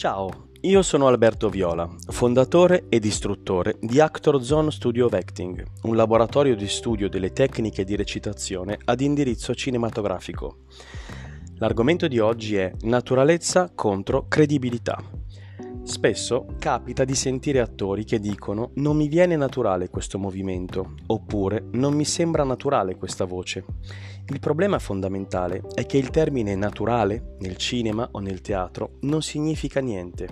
Ciao, io sono Alberto Viola, fondatore ed istruttore di Actor Zone Studio of Acting, un laboratorio di studio delle tecniche di recitazione ad indirizzo cinematografico. L'argomento di oggi è naturalezza contro credibilità. Spesso capita di sentire attori che dicono non mi viene naturale questo movimento oppure non mi sembra naturale questa voce. Il problema fondamentale è che il termine naturale nel cinema o nel teatro non significa niente.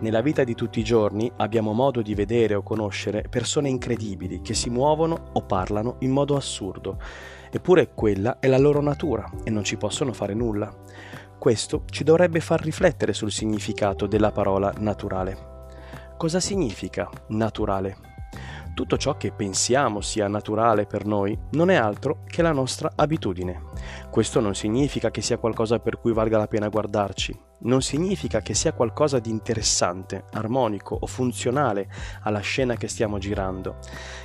Nella vita di tutti i giorni abbiamo modo di vedere o conoscere persone incredibili che si muovono o parlano in modo assurdo, eppure quella è la loro natura e non ci possono fare nulla. Questo ci dovrebbe far riflettere sul significato della parola naturale. Cosa significa naturale? tutto ciò che pensiamo sia naturale per noi non è altro che la nostra abitudine. Questo non significa che sia qualcosa per cui valga la pena guardarci, non significa che sia qualcosa di interessante, armonico o funzionale alla scena che stiamo girando,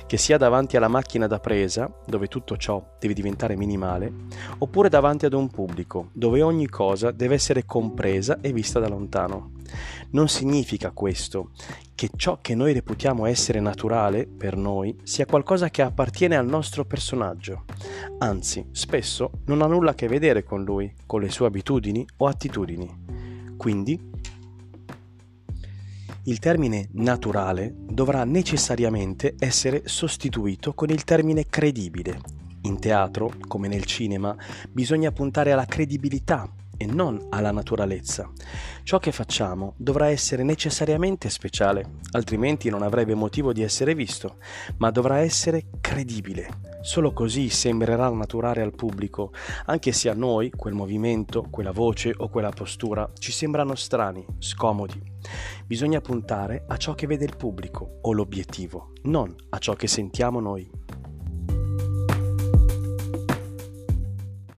che sia davanti alla macchina da presa, dove tutto ciò deve diventare minimale, oppure davanti ad un pubblico, dove ogni cosa deve essere compresa e vista da lontano. Non significa questo che ciò che noi reputiamo essere naturale per noi sia qualcosa che appartiene al nostro personaggio. Anzi, spesso non ha nulla a che vedere con lui, con le sue abitudini o attitudini. Quindi, il termine naturale dovrà necessariamente essere sostituito con il termine credibile. In teatro, come nel cinema, bisogna puntare alla credibilità e non alla naturalezza. Ciò che facciamo dovrà essere necessariamente speciale, altrimenti non avrebbe motivo di essere visto, ma dovrà essere credibile. Solo così sembrerà naturale al pubblico, anche se a noi quel movimento, quella voce o quella postura ci sembrano strani, scomodi. Bisogna puntare a ciò che vede il pubblico o l'obiettivo, non a ciò che sentiamo noi.